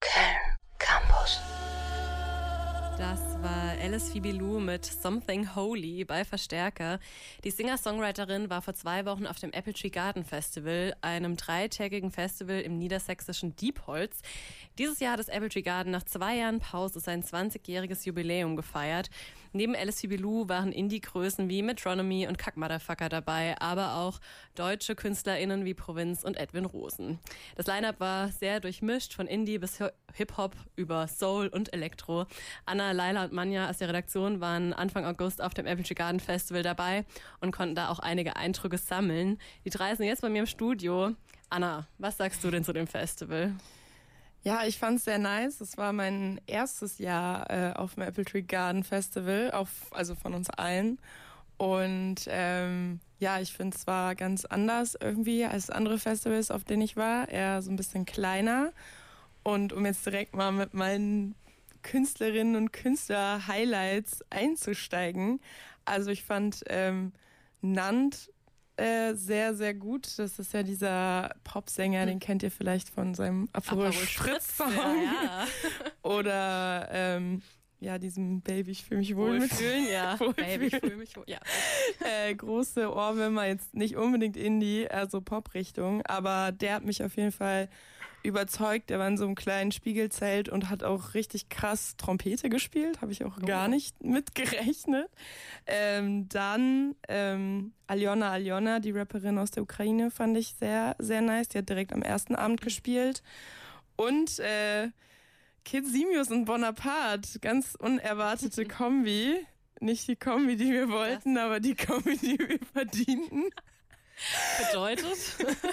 Köln Campus. Das war Alice Phoebe Lou mit Something Holy bei Verstärker. Die Singer-Songwriterin war vor zwei Wochen auf dem Apple Tree Garden Festival, einem dreitägigen Festival im niedersächsischen Diepholz. Dieses Jahr hat das Apple Tree Garden nach zwei Jahren Pause sein 20-jähriges Jubiläum gefeiert. Neben Alice Phoebe Lou waren Indie-Größen wie Metronomy und Kack Motherfucker dabei, aber auch deutsche KünstlerInnen wie Provinz und Edwin Rosen. Das Line-Up war sehr durchmischt, von Indie bis Hip-Hop über Soul und Elektro. Anna, Laila und Manja aus der Redaktion waren Anfang August auf dem Apple Tree Garden Festival dabei und konnten da auch einige Eindrücke sammeln. Die drei sind jetzt bei mir im Studio. Anna, was sagst du denn zu dem Festival? Ja, ich fand es sehr nice. Es war mein erstes Jahr äh, auf dem Apple Tree Garden Festival, auf, also von uns allen. Und ähm, ja, ich finde es war ganz anders irgendwie als andere Festivals, auf denen ich war. Eher so ein bisschen kleiner. Und um jetzt direkt mal mit meinen Künstlerinnen und Künstler-Highlights einzusteigen. Also ich fand ähm, Nant äh, sehr, sehr gut. Das ist ja dieser Popsänger, den kennt ihr vielleicht von seinem Aperol Spritz Song. Ja, ja. Oder ähm, ja, diesem Baby, ich fühle mich wohl Wohlfühlen, mit. ja. Baby, ich fühle mich wohl, ja. äh, große Ohrwürmer, jetzt nicht unbedingt Indie, also Pop-Richtung, aber der hat mich auf jeden Fall überzeugt. Der war in so einem kleinen Spiegelzelt und hat auch richtig krass Trompete gespielt. Habe ich auch oh. gar nicht mitgerechnet. Ähm, dann ähm, Aljona Aljona, die Rapperin aus der Ukraine, fand ich sehr, sehr nice. Die hat direkt am ersten Abend gespielt. Und äh, Kid Simius und Bonaparte, ganz unerwartete Kombi. Nicht die Kombi, die wir wollten, aber die Kombi, die wir verdienten. Bedeutet?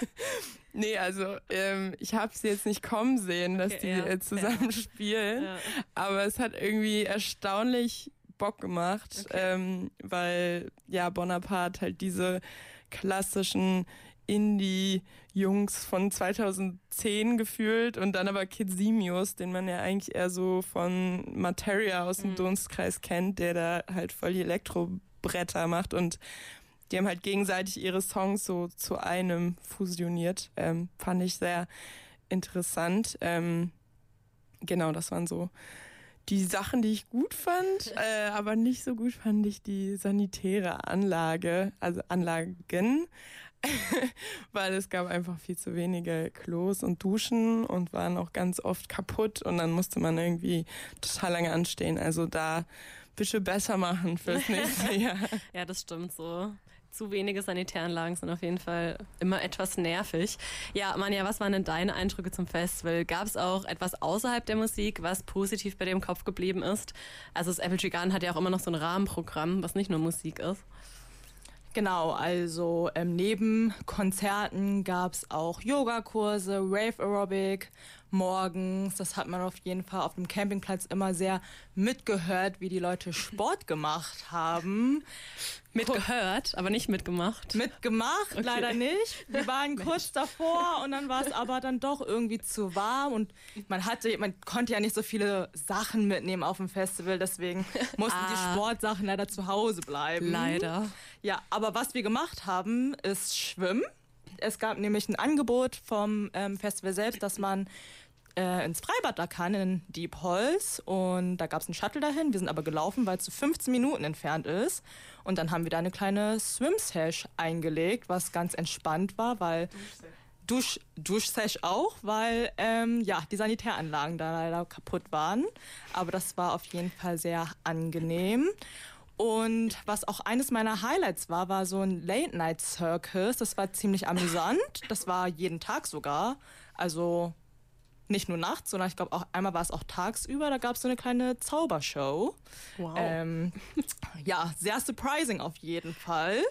nee, also ähm, ich habe sie jetzt nicht kommen sehen, dass okay, die ja, äh, zusammen ja. spielen. Ja. Aber es hat irgendwie erstaunlich Bock gemacht, okay. ähm, weil ja Bonaparte halt diese klassischen Indie-Jungs von 2010 gefühlt und dann aber Kid Simius, den man ja eigentlich eher so von Materia aus dem mhm. Dunstkreis kennt, der da halt voll die Elektrobretter macht und die haben halt gegenseitig ihre Songs so zu einem fusioniert. Ähm, fand ich sehr interessant. Ähm, genau, das waren so die Sachen, die ich gut fand, äh, aber nicht so gut fand ich die sanitäre Anlage, also Anlagen, weil es gab einfach viel zu wenige Klos und Duschen und waren auch ganz oft kaputt und dann musste man irgendwie total lange anstehen. Also da bitte besser machen fürs nächste Jahr. ja, das stimmt so zu wenige Sanitäranlagen sind auf jeden Fall immer etwas nervig. Ja, Manja, was waren denn deine Eindrücke zum Festival? Gab es auch etwas außerhalb der Musik, was positiv bei dir im Kopf geblieben ist? Also das Apple Tree Garden hat ja auch immer noch so ein Rahmenprogramm, was nicht nur Musik ist. Genau, also ähm, neben Konzerten gab es auch Yogakurse, Rave Aerobic, morgens. Das hat man auf jeden Fall auf dem Campingplatz immer sehr mitgehört, wie die Leute Sport gemacht haben. Mitgehört, aber nicht mitgemacht. Mitgemacht, okay. leider nicht. Wir waren kurz davor und dann war es aber dann doch irgendwie zu warm und man hatte, man konnte ja nicht so viele Sachen mitnehmen auf dem Festival, deswegen mussten ah. die Sportsachen leider zu Hause bleiben. Leider. Ja, aber was wir gemacht haben, ist Schwimmen. Es gab nämlich ein Angebot vom ähm, Festival selbst, dass man äh, ins Freibad da kann, in Deep Holz. Und da gab es einen Shuttle dahin. Wir sind aber gelaufen, weil es zu 15 Minuten entfernt ist. Und dann haben wir da eine kleine Swim-Sesh eingelegt, was ganz entspannt war, weil... Dusch, Duschsesh auch, weil ähm, ja, die Sanitäranlagen da leider kaputt waren. Aber das war auf jeden Fall sehr angenehm. Und was auch eines meiner Highlights war, war so ein Late-Night-Circus. Das war ziemlich amüsant. Das war jeden Tag sogar. Also nicht nur nachts, sondern ich glaube auch einmal war es auch tagsüber. Da gab es so eine kleine Zaubershow. Wow. Ähm, ja, sehr surprising auf jeden Fall.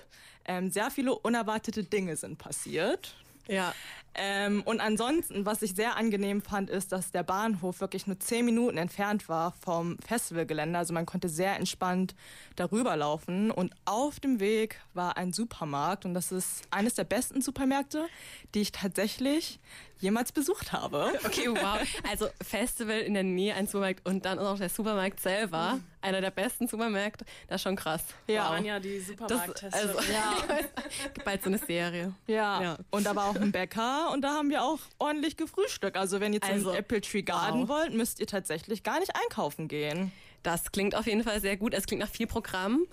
Ähm, sehr viele unerwartete Dinge sind passiert. Ja. Ähm, und ansonsten, was ich sehr angenehm fand, ist, dass der Bahnhof wirklich nur zehn Minuten entfernt war vom Festivalgelände. Also man konnte sehr entspannt darüber laufen. Und auf dem Weg war ein Supermarkt. Und das ist eines der besten Supermärkte, die ich tatsächlich jemals besucht habe. Okay, wow. Also Festival in der Nähe ein Supermarkt und dann auch der Supermarkt selber, einer der besten Supermärkte, das ist schon krass. Ja, wow. ja die Supermarkttests. Also, ja. bald so eine Serie. Ja. ja. Und da war auch ein Bäcker und da haben wir auch ordentlich gefrühstückt. Also wenn ihr zum also, Apple Tree Garden wow. wollt, müsst ihr tatsächlich gar nicht einkaufen gehen. Das klingt auf jeden Fall sehr gut. Es klingt nach viel Programm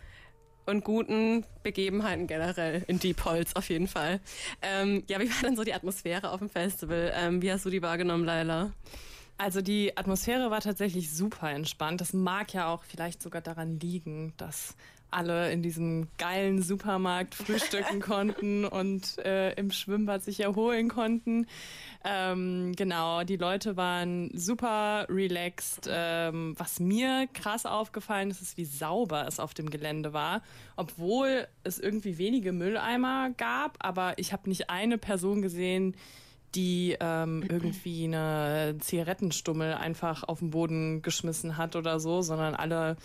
und guten Begebenheiten generell in Deep Holz auf jeden Fall. Ähm, ja, wie war denn so die Atmosphäre auf dem Festival? Ähm, wie hast du die wahrgenommen, Laila? Also die Atmosphäre war tatsächlich super entspannt. Das mag ja auch vielleicht sogar daran liegen, dass alle in diesem geilen Supermarkt frühstücken konnten und äh, im Schwimmbad sich erholen konnten. Ähm, genau, die Leute waren super relaxed. Ähm, was mir krass aufgefallen ist, ist, wie sauber es auf dem Gelände war. Obwohl es irgendwie wenige Mülleimer gab, aber ich habe nicht eine Person gesehen, die ähm, irgendwie eine Zigarettenstummel einfach auf den Boden geschmissen hat oder so, sondern alle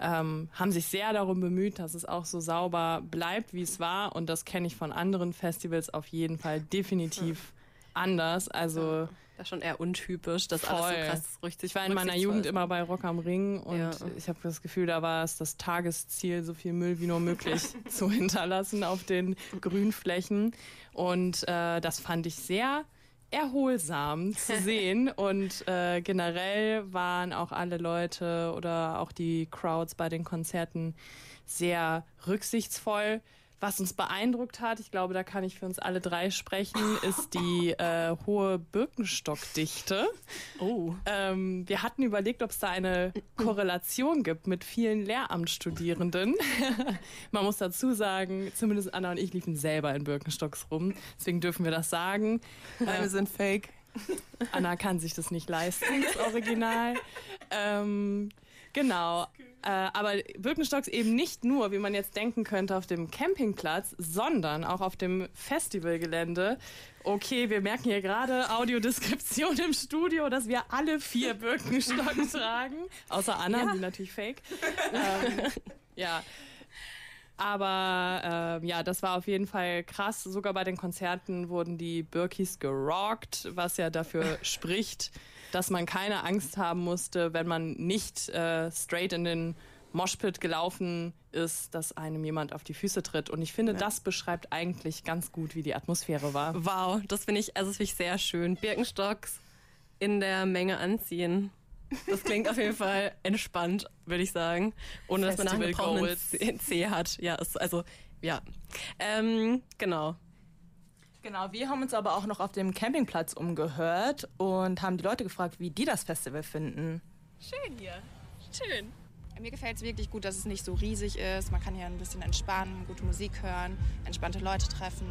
ähm, haben sich sehr darum bemüht, dass es auch so sauber bleibt, wie es war. Und das kenne ich von anderen Festivals auf jeden Fall definitiv anders. Also das ist schon eher untypisch, dass voll. alles so krass richtig Ich war in meiner Jugend immer bei Rock am Ring und ja. ich habe das Gefühl, da war es das Tagesziel, so viel Müll wie nur möglich zu hinterlassen auf den Grünflächen. Und äh, das fand ich sehr erholsam zu sehen und äh, generell waren auch alle Leute oder auch die Crowds bei den Konzerten sehr rücksichtsvoll. Was uns beeindruckt hat, ich glaube, da kann ich für uns alle drei sprechen, ist die äh, hohe Birkenstockdichte. Oh. Ähm, wir hatten überlegt, ob es da eine Korrelation gibt mit vielen Lehramtsstudierenden. Man muss dazu sagen, zumindest Anna und ich liefen selber in Birkenstocks rum, deswegen dürfen wir das sagen. Nein, wir sind fake. Anna kann sich das nicht leisten, das Original. Ähm, Genau. Äh, aber Birkenstocks eben nicht nur, wie man jetzt denken könnte, auf dem Campingplatz, sondern auch auf dem Festivalgelände. Okay, wir merken hier gerade Audiodeskription im Studio, dass wir alle vier Birkenstocks tragen. Außer Anna, ja. die natürlich fake. ähm, ja. Aber äh, ja, das war auf jeden Fall krass. Sogar bei den Konzerten wurden die Birkis gerockt, was ja dafür spricht, dass man keine Angst haben musste, wenn man nicht äh, straight in den Moshpit gelaufen ist, dass einem jemand auf die Füße tritt. Und ich finde, ja. das beschreibt eigentlich ganz gut, wie die Atmosphäre war. Wow, das finde ich, also das finde ich sehr schön. Birkenstocks in der Menge anziehen. Das klingt auf jeden Fall entspannt, würde ich sagen. Ohne dass man nachher einen C hat. Ja, also, ja. Ähm, genau. Genau, wir haben uns aber auch noch auf dem Campingplatz umgehört und haben die Leute gefragt, wie die das Festival finden. Schön hier. Schön. Mir gefällt es wirklich gut, dass es nicht so riesig ist. Man kann hier ein bisschen entspannen, gute Musik hören, entspannte Leute treffen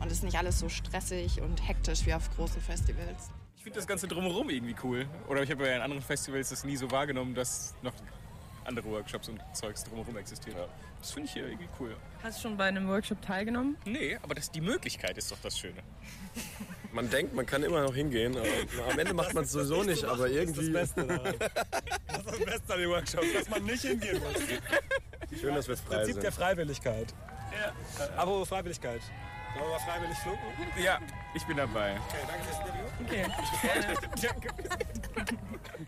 und es ist nicht alles so stressig und hektisch wie auf großen Festivals. Ich finde das Ganze drumherum irgendwie cool. Oder ich habe ja in anderen Festivals das nie so wahrgenommen, dass noch andere Workshops und Zeugs drumherum existieren. Ja. Das finde ich hier irgendwie cool. Hast du schon bei einem Workshop teilgenommen? Nee, aber das, die Möglichkeit ist doch das Schöne. Man denkt, man kann immer noch hingehen, aber am Ende macht man es sowieso nicht, aber irgendwie... Das ist das Beste daran. Das ist das Beste an den Workshops, dass man nicht hingehen muss. Schön, dass wir frei Prinzip sind. der Freiwilligkeit. Ja. Aber Freiwilligkeit. Sollen wir mal freiwillig fluchen? Ja, ich bin dabei. Okay, danke fürs Interview. Okay. danke.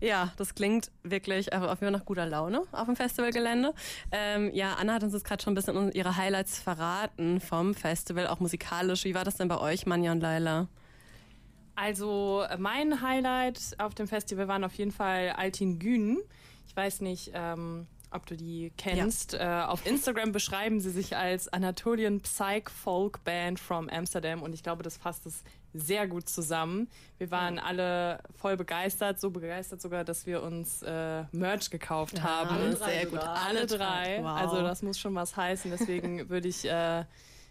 Ja, das klingt wirklich auf jeden Fall nach guter Laune auf dem Festivalgelände. Ähm, ja, Anna hat uns jetzt gerade schon ein bisschen ihre Highlights verraten vom Festival, auch musikalisch. Wie war das denn bei euch, Manja und Laila? Also mein Highlight auf dem Festival waren auf jeden Fall Altin Gün. Ich weiß nicht, ähm, ob du die kennst. Ja. Äh, auf Instagram beschreiben sie sich als Anatolian Psych Folk Band from Amsterdam und ich glaube, das fasst es sehr gut zusammen. Wir waren alle voll begeistert, so begeistert sogar, dass wir uns äh, Merch gekauft ja, haben. Alle sehr gut, alle drei. Wow. Also das muss schon was heißen. Deswegen würde ich äh,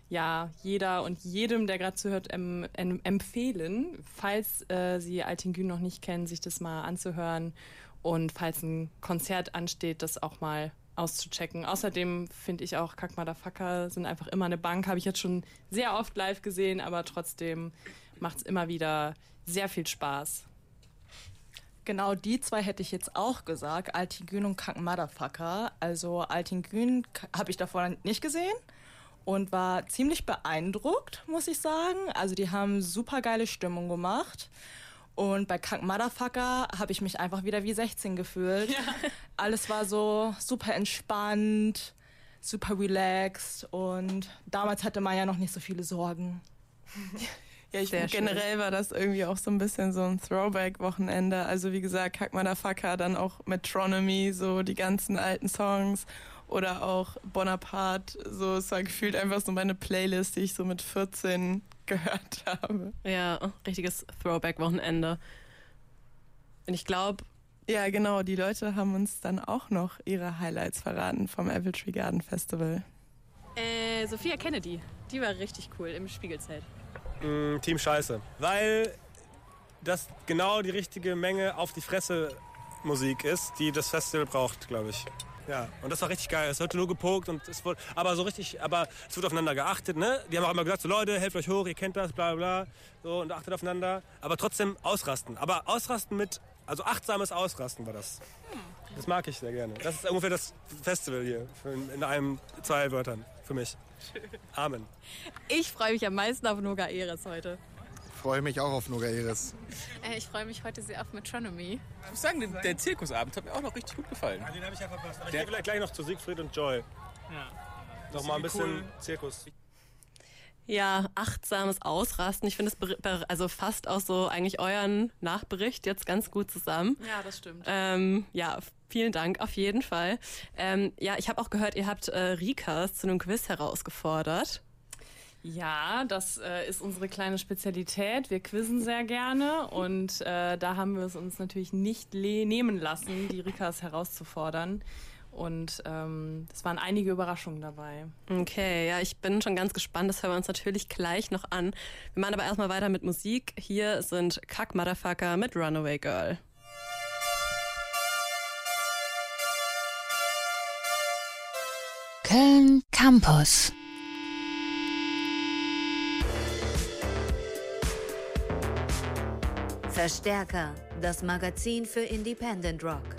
ja jeder und jedem, der gerade zuhört, em, em, empfehlen, falls äh, Sie Altingün noch nicht kennen, sich das mal anzuhören und falls ein Konzert ansteht, das auch mal auszuchecken. Außerdem finde ich auch Kack Motherfucker sind einfach immer eine Bank. Habe ich jetzt schon sehr oft live gesehen, aber trotzdem macht es immer wieder sehr viel Spaß. Genau die zwei hätte ich jetzt auch gesagt, Altingün und Kack Motherfucker. Also Altingün habe ich davor nicht gesehen und war ziemlich beeindruckt, muss ich sagen. Also die haben super geile Stimmung gemacht. Und bei Krank Motherfucker habe ich mich einfach wieder wie 16 gefühlt. Ja. Alles war so super entspannt, super relaxed und damals hatte man ja noch nicht so viele Sorgen. Ja, ich Sehr generell schön. war das irgendwie auch so ein bisschen so ein Throwback-Wochenende. Also wie gesagt, Kack Motherfucker, dann auch Metronomy, so die ganzen alten Songs oder auch Bonaparte. So, es war gefühlt einfach so meine Playlist, die ich so mit 14 gehört habe. Ja, richtiges Throwback-Wochenende. Und ich glaube. Ja, genau, die Leute haben uns dann auch noch ihre Highlights verraten vom Apple Tree Garden Festival. Äh, Sophia Kennedy, die war richtig cool im Spiegelzelt. Mm, Team Scheiße. Weil das genau die richtige Menge auf die Fresse Musik ist, die das Festival braucht, glaube ich. Ja, und das war richtig geil. Es wurde nur gepokt und es wurde, aber so richtig, aber es wurde aufeinander geachtet, ne? Die haben auch immer gesagt, so Leute, helft euch hoch, ihr kennt das, bla bla, so und achtet aufeinander. Aber trotzdem ausrasten. Aber ausrasten mit, also achtsames Ausrasten war das. Das mag ich sehr gerne. Das ist ungefähr das Festival hier, in einem, zwei Wörtern für mich. Amen. Ich freue mich am meisten auf Noga Eres heute. Ich freue mich auch auf Noga Eres. Äh, ich freue mich heute sehr auf Metronomy. Ich muss sagen, der, der Zirkusabend hat mir auch noch richtig gut gefallen. Ja, den habe ich ja verpasst. Aber der, ich vielleicht gleich noch zu Siegfried und Joy. Ja. Noch mal ein bisschen cool. Zirkus. Ja, achtsames Ausrasten. Ich finde es also fast auch so eigentlich euren Nachbericht jetzt ganz gut zusammen. Ja, das stimmt. Ähm, ja, vielen Dank auf jeden Fall. Ähm, ja, ich habe auch gehört, ihr habt äh, Rikas zu einem Quiz herausgefordert. Ja, das äh, ist unsere kleine Spezialität. Wir quizzen sehr gerne und äh, da haben wir es uns natürlich nicht nehmen lassen, die Rikas herauszufordern. Und ähm, es waren einige Überraschungen dabei. Okay, ja, ich bin schon ganz gespannt. Das hören wir uns natürlich gleich noch an. Wir machen aber erstmal weiter mit Musik. Hier sind Kack Motherfucker mit Runaway Girl. Köln Campus. Verstärker, das Magazin für Independent Rock.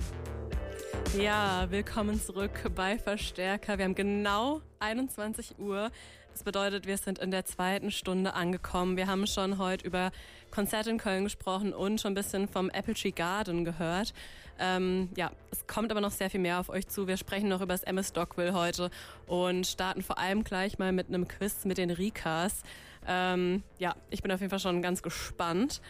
Ja, willkommen zurück bei Verstärker. Wir haben genau 21 Uhr. Das bedeutet, wir sind in der zweiten Stunde angekommen. Wir haben schon heute über Konzerte in Köln gesprochen und schon ein bisschen vom Apple Tree Garden gehört. Ähm, ja, es kommt aber noch sehr viel mehr auf euch zu. Wir sprechen noch über das MS Stockville heute und starten vor allem gleich mal mit einem Quiz mit den Rikas. Ähm, ja, ich bin auf jeden Fall schon ganz gespannt.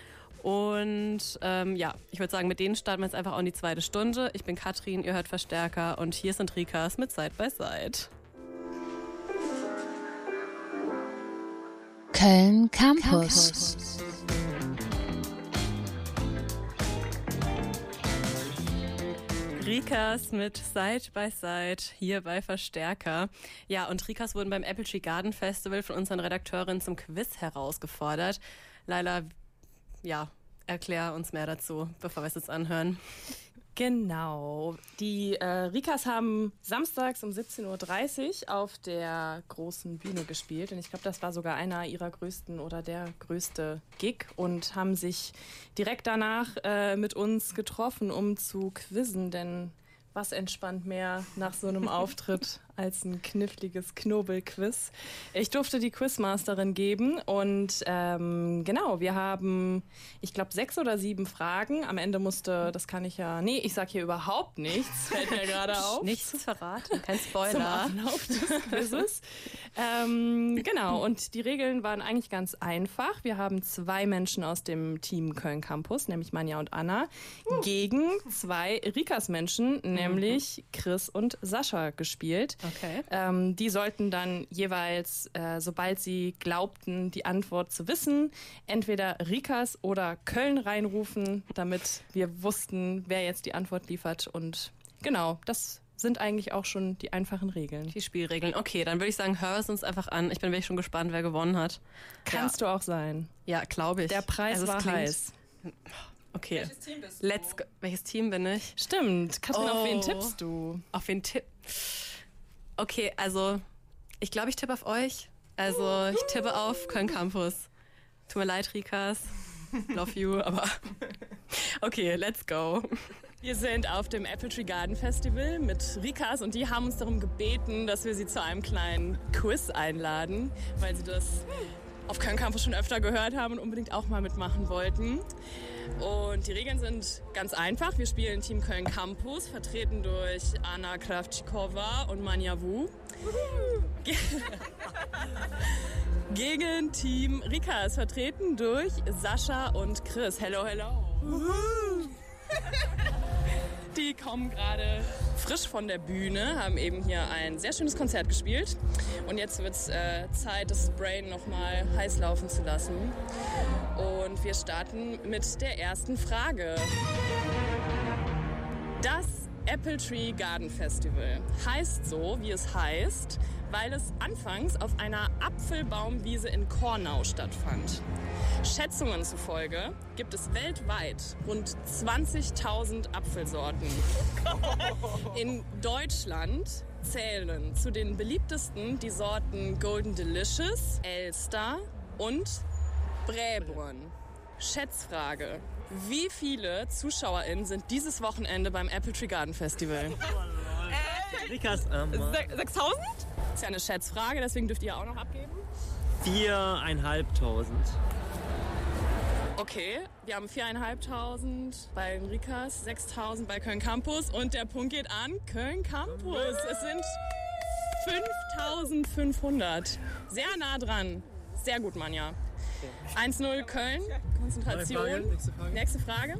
Und ähm, ja, ich würde sagen, mit denen starten wir jetzt einfach auch in die zweite Stunde. Ich bin Katrin, ihr hört Verstärker und hier sind Rikas mit Side by Side. Köln Campus. Campus. Rikas mit Side by Side hier bei Verstärker. Ja, und Rikas wurden beim Apple Tree Garden Festival von unseren Redakteurin zum Quiz herausgefordert. Laila, ja, erklär uns mehr dazu, bevor wir es jetzt anhören. Genau. Die äh, Rikas haben samstags um 17.30 Uhr auf der großen Bühne gespielt. Und ich glaube, das war sogar einer ihrer größten oder der größte Gig und haben sich direkt danach äh, mit uns getroffen, um zu quizzen. Denn was entspannt mehr nach so einem Auftritt als ein kniffliges Knobelquiz. Ich durfte die Quizmasterin geben und ähm, genau, wir haben, ich glaube, sechs oder sieben Fragen. Am Ende musste, das kann ich ja, nee, ich sage hier überhaupt nichts, fällt mir gerade auf. Nichts verraten, kein Spoiler. Zum Ablauf des Quizzes. ähm, genau, und die Regeln waren eigentlich ganz einfach. Wir haben zwei Menschen aus dem Team Köln Campus, nämlich Manja und Anna, gegen zwei Rikas Menschen, nämlich Chris und Sascha gespielt. Okay. Ähm, die sollten dann jeweils, äh, sobald sie glaubten, die Antwort zu wissen, entweder Rikas oder Köln reinrufen, damit wir wussten, wer jetzt die Antwort liefert. Und genau, das sind eigentlich auch schon die einfachen Regeln. Die Spielregeln. Okay, dann würde ich sagen, hör es uns einfach an. Ich bin wirklich schon gespannt, wer gewonnen hat. Kannst ja. du auch sein. Ja, glaube ich. Der Preis also war heiß. Okay. Welches Team bist du? Let's go. Welches Team bin ich? Stimmt. Katrin, oh. auf wen oh. tippst du? Auf wen tipp? Okay, also ich glaube, ich tippe auf euch. Also ich tippe auf Köln Campus. Tut mir leid, Rikas. Love you, aber okay, let's go. Wir sind auf dem Apple Tree Garden Festival mit Rikas und die haben uns darum gebeten, dass wir sie zu einem kleinen Quiz einladen, weil sie das auf Köln Campus schon öfter gehört haben und unbedingt auch mal mitmachen wollten. Und die Regeln sind ganz einfach. Wir spielen Team Köln Campus, vertreten durch Anna Kravchikova und Manja Wu. Gegen Team Rikas, vertreten durch Sascha und Chris. Hello, hello. Die kommen gerade frisch von der Bühne, haben eben hier ein sehr schönes Konzert gespielt. Und jetzt wird es äh, Zeit, das Brain nochmal heiß laufen zu lassen. Und wir starten mit der ersten Frage. Das Apple Tree Garden Festival heißt so, wie es heißt, weil es anfangs auf einer Apfelbaumwiese in Kornau stattfand. Schätzungen zufolge gibt es weltweit rund 20.000 Apfelsorten. In Deutschland zählen zu den beliebtesten die Sorten Golden Delicious, Elster und Bräborn. Schätzfrage. Wie viele ZuschauerInnen sind dieses Wochenende beim Apple Tree Garden Festival? Rikas, ähm, 6000? Ist ja eine Schätzfrage, deswegen dürft ihr auch noch abgeben. viereinhalbtausend. Okay, wir haben 4.500 bei Rikas, 6.000 bei Köln Campus und der Punkt geht an Köln Campus. Es sind 5.500. Sehr nah dran. Sehr gut, Manja. 1-0 Köln. Konzentration. Neue Frage, nächste Frage. Nächste Frage.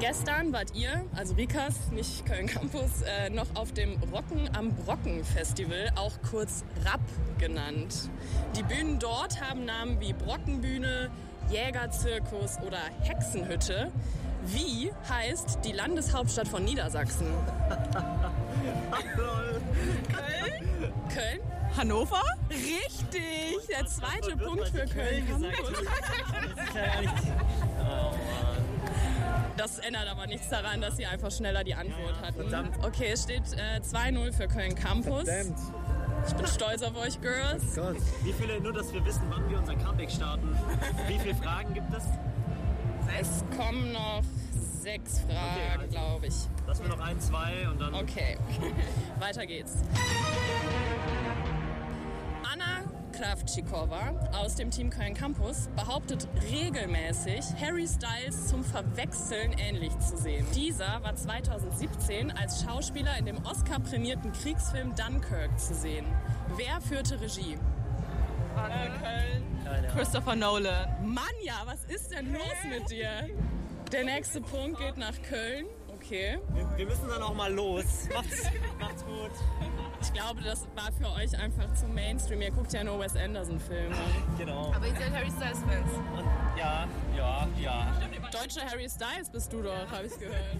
Gestern wart ihr, also Rikas, nicht Köln Campus, äh, noch auf dem Rocken am Brocken Festival, auch kurz RAP genannt. Die Bühnen dort haben Namen wie Brockenbühne, Jägerzirkus oder Hexenhütte. Wie heißt die Landeshauptstadt von Niedersachsen? Köln? Köln? Hannover? Richtig! Der zweite Punkt für Köln Campus. Das ändert aber nichts daran, dass sie einfach schneller die Antwort hatten. verdammt. Okay, es steht äh, 2-0 für Köln Campus. Verdammt. Ich bin stolz auf euch, Girls. Wie viele, nur dass wir wissen, wann wir unser Comeback starten. Wie viele Fragen gibt es? Es kommen noch sechs Fragen, glaube ich. Lassen wir noch ein, zwei und dann. Okay, weiter geht's. Kravchikova aus dem Team Köln Campus behauptet regelmäßig, Harry Styles zum Verwechseln ähnlich zu sehen. Dieser war 2017 als Schauspieler in dem Oscar-prämierten Kriegsfilm Dunkirk zu sehen. Wer führte Regie? Äh, Köln. Christopher Nolan. Mann, ja, was ist denn los mit dir? Der nächste Punkt geht nach Köln. Okay. Wir, wir müssen dann auch mal los. Macht's, macht's gut. Ich glaube, das war für euch einfach zu Mainstream. Ihr guckt ja nur Wes Anderson-Filme. Genau. Aber ihr seid Harry Styles Fans. Und ja, ja, ja. Deutscher Harry Styles bist du doch, habe ich gehört.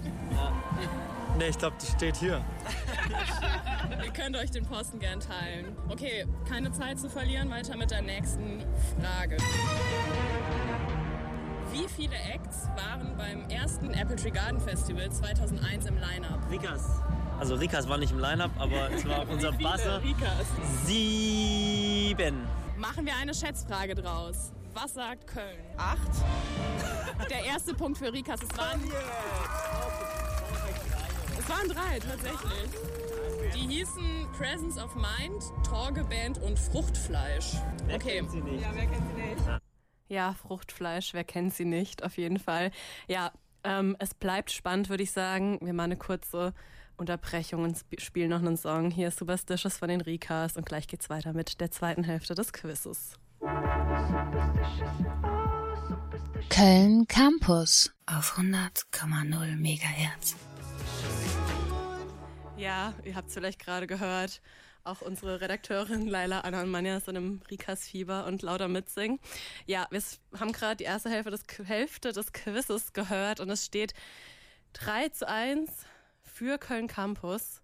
Ne, ich glaube, die steht hier. Ihr könnt euch den Posten gern teilen. Okay, keine Zeit zu verlieren. Weiter mit der nächsten Frage. Wie viele Acts waren beim ersten Apple Tree Garden Festival 2001 im Line-Up? Rikas. Also Rikas war nicht im Line-Up, aber es war unser. Rikas? Sieben. Machen wir eine Schätzfrage draus. Was sagt Köln? Acht. Der erste Punkt für Rikas. Es waren, es waren drei, tatsächlich. Die hießen Presence of Mind, Torgeband und Fruchtfleisch. Wer Okay. kennt sie nicht? wer kennt sie nicht? Ja, Fruchtfleisch, wer kennt sie nicht, auf jeden Fall. Ja, ähm, es bleibt spannend, würde ich sagen. Wir machen eine kurze Unterbrechung und sp spielen noch einen Song. Hier ist Superstitious von den Rikas und gleich geht's weiter mit der zweiten Hälfte des Quizzes. Köln Campus auf 100,0 Megahertz. Ja, ihr habt es vielleicht gerade gehört. Auch unsere Redakteurin Laila Anna und Manja sind im Rikas Fieber und lauter mitsingen. Ja, wir haben gerade die erste Hälfte des, Hälfte des Quizzes gehört und es steht 3 zu 1 für Köln Campus.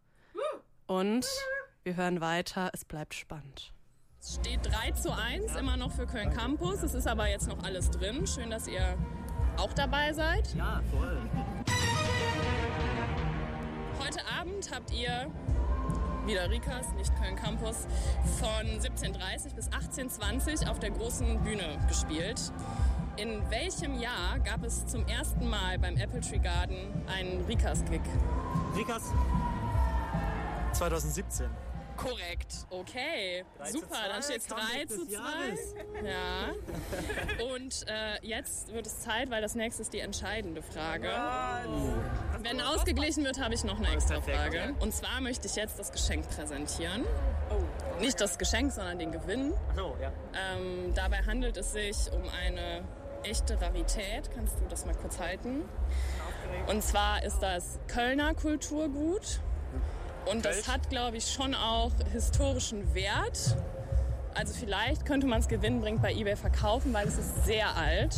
Und wir hören weiter. Es bleibt spannend. Es steht 3 zu 1 immer noch für Köln Campus. Es ist aber jetzt noch alles drin. Schön, dass ihr auch dabei seid. Ja, voll. Heute Abend habt ihr wieder Rikas, nicht Köln Campus, von 17.30 bis 18.20 auf der großen Bühne gespielt. In welchem Jahr gab es zum ersten Mal beim Apple Tree Garden einen Rikas-Gig? Rikas. 2017. Korrekt, okay. Super, dann steht es 3 zu 2. Ja. Und äh, jetzt wird es Zeit, weil das nächste ist die entscheidende Frage. Wenn ausgeglichen wird, habe ich noch eine extra Frage. Und zwar möchte ich jetzt das Geschenk präsentieren. Nicht das Geschenk, sondern den Gewinn. So, ja. Ähm, dabei handelt es sich um eine echte Rarität. Kannst du das mal kurz halten? Und zwar ist das Kölner Kulturgut. Und das hat, glaube ich, schon auch historischen Wert. Also vielleicht könnte man es gewinnbringend bei eBay verkaufen, weil es ist sehr alt.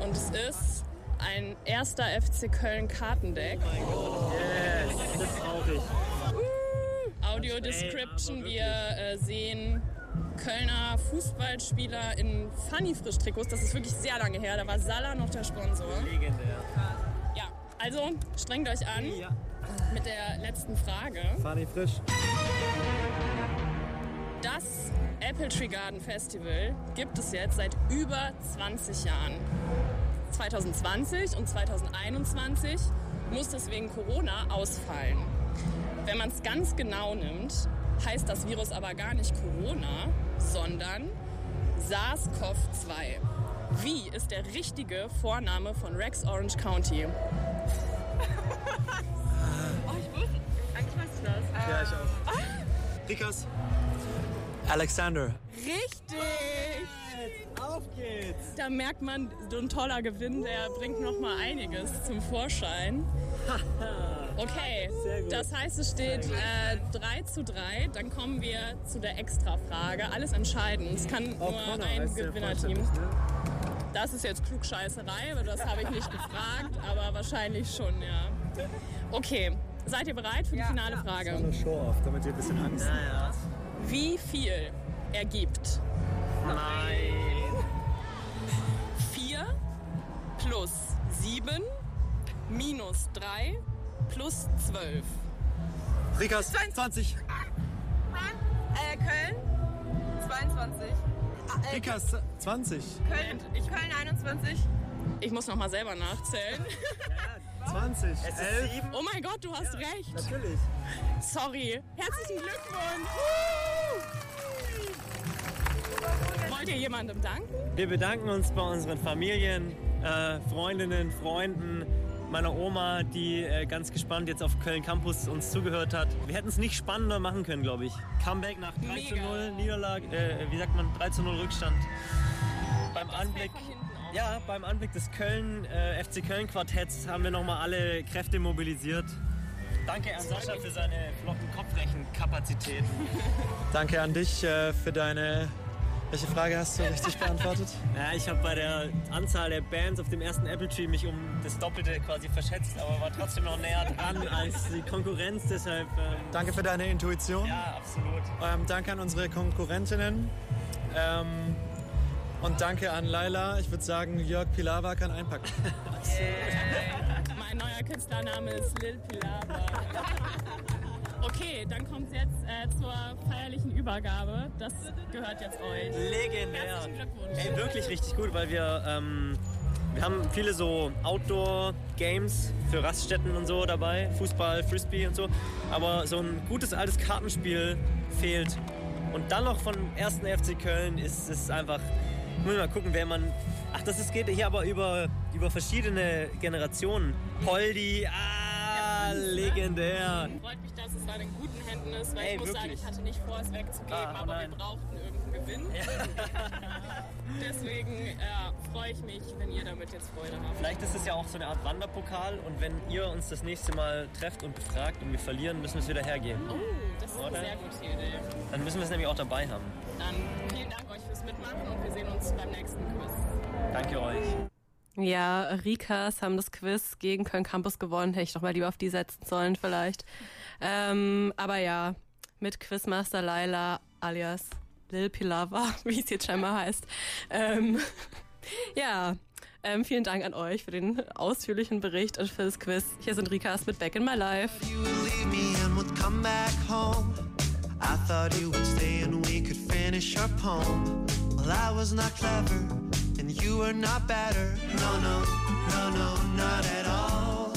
Und es ist ein erster FC Köln Kartendeck. Yes, das brauche ich. Audio Description, wir äh, sehen Kölner Fußballspieler in Funny Frisch Trikots. Das ist wirklich sehr lange her. Da war Salah noch der Sponsor. Legendär. Ja, also strengt euch an Ja. Mit der letzten Frage. Fanny frisch. Das Apple Tree Garden Festival gibt es jetzt seit über 20 Jahren. 2020 und 2021 muss das wegen Corona ausfallen. Wenn man es ganz genau nimmt, heißt das Virus aber gar nicht Corona, sondern SARS-CoV-2. Wie ist der richtige Vorname von Rex Orange County? Oh, ich wusste. Eigentlich weißt du das. Ja, ich auch. Rikas. Alexander. Richtig! Auf geht's! Da merkt man, so ein toller Gewinn, der bringt noch mal einiges zum Vorschein. Okay, das heißt, es steht äh, 3 zu 3. Dann kommen wir zu der Extrafrage. Alles entscheidend. Es kann Oh, nur ein Gewinnerteam. Das ist jetzt Klugscheißerei, aber das habe ich nicht gefragt, aber wahrscheinlich schon, ja. Okay, seid ihr bereit für die finale Frage? eine Show-Off, damit wir ein bisschen Angst haben. Ja, Wie viel ergibt. Nein. 4 plus 7 minus 3 plus 12? Rikas. 20. Äh, Köln 22. Äh, Rikas. 20. Köln, Köln 21. Ich muss noch mal selber nachzählen. 20. Es ist 11. sieben. Oh mein Gott, du hast recht. Natürlich. Sorry. Herzlichen Glückwunsch. Wollt ihr jemandem danken? Wir bedanken uns bei unseren Familien, äh, Freundinnen, Freunden, meiner Oma, die äh, ganz gespannt jetzt auf Köln Campus uns zugehört hat. Wir hätten es nicht spannender machen können, glaube ich. Comeback nach 3 zu Mega. 0, Niederlage, äh, wie sagt man, 3 zu 0 Rückstand. Beim Anblick, ja, beim Anblick des Köln, äh, FC Köln Quartetts haben wir nochmal alle Kräfte mobilisiert. Danke an Sascha für seine flotten Kopfrechenkapazitäten. Danke an dich äh, für deine. Welche Frage hast du richtig beantwortet? Ja, ich habe bei der Anzahl der Bands auf dem ersten Apple Tree mich um das Doppelte quasi verschätzt, aber war trotzdem noch näher dran als die Konkurrenz. Deshalb. Ähm, Danke für deine Intuition. Ja, absolut. Ähm, danke an unsere Konkurrentinnen. Ähm, und danke an Laila. Ich würde sagen, Jörg Pilawa kann einpacken. Mein neuer Künstlername ist Lil Pilava. Okay, dann kommt es jetzt äh, zur feierlichen Übergabe. Das gehört jetzt euch. Legendär. Herzlichen Glückwunsch. Ey, wirklich richtig gut, weil wir, ähm, wir haben viele so Outdoor-Games für Raststätten und so dabei, Fußball, Frisbee und so. Aber so ein gutes altes Kartenspiel fehlt. Und dann noch von 1. FC Köln ist es einfach, muss mal gucken, wer man. Ach, das ist, geht hier aber über, über verschiedene Generationen. Poldi, ah, legendär. Freut mich, dass es da in guten Händen ist, weil Ey, ich muss sagen, wirklich. ich hatte nicht vor, es wegzugeben, Ah, aber nein. wir brauchten irgendeinen Gewinn. Deswegen äh, freue ich mich, wenn ihr damit jetzt Freude habt. Vielleicht ist es ja auch so eine Art Wanderpokal und wenn ihr uns das nächste Mal trefft und befragt und wir verlieren, müssen wir es wieder hergeben. Oh, das ist eine Oder? sehr gute Idee. Dann müssen wir es nämlich auch dabei haben. Dann vielen Dank euch fürs Mitmachen und wir sehen uns beim nächsten Quiz. Danke euch. Ja, Rikas haben das Quiz gegen Köln Campus gewonnen. Hätte ich doch mal lieber auf die setzen sollen, vielleicht. Ähm, aber ja, mit Quizmaster Laila alias Lil Pilava, wie es jetzt scheinbar heißt. Ähm, ja, ähm, vielen Dank an euch für den ausführlichen Bericht und für das Quiz. Hier sind Rikas mit Back in My Life. leave me and would come back home. I thought you would stay and we could finish our poem. Well, I was not clever you are not better. No, no, no, no, not at all.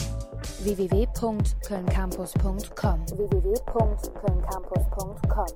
www.kölncampus.com www.kölncampus.com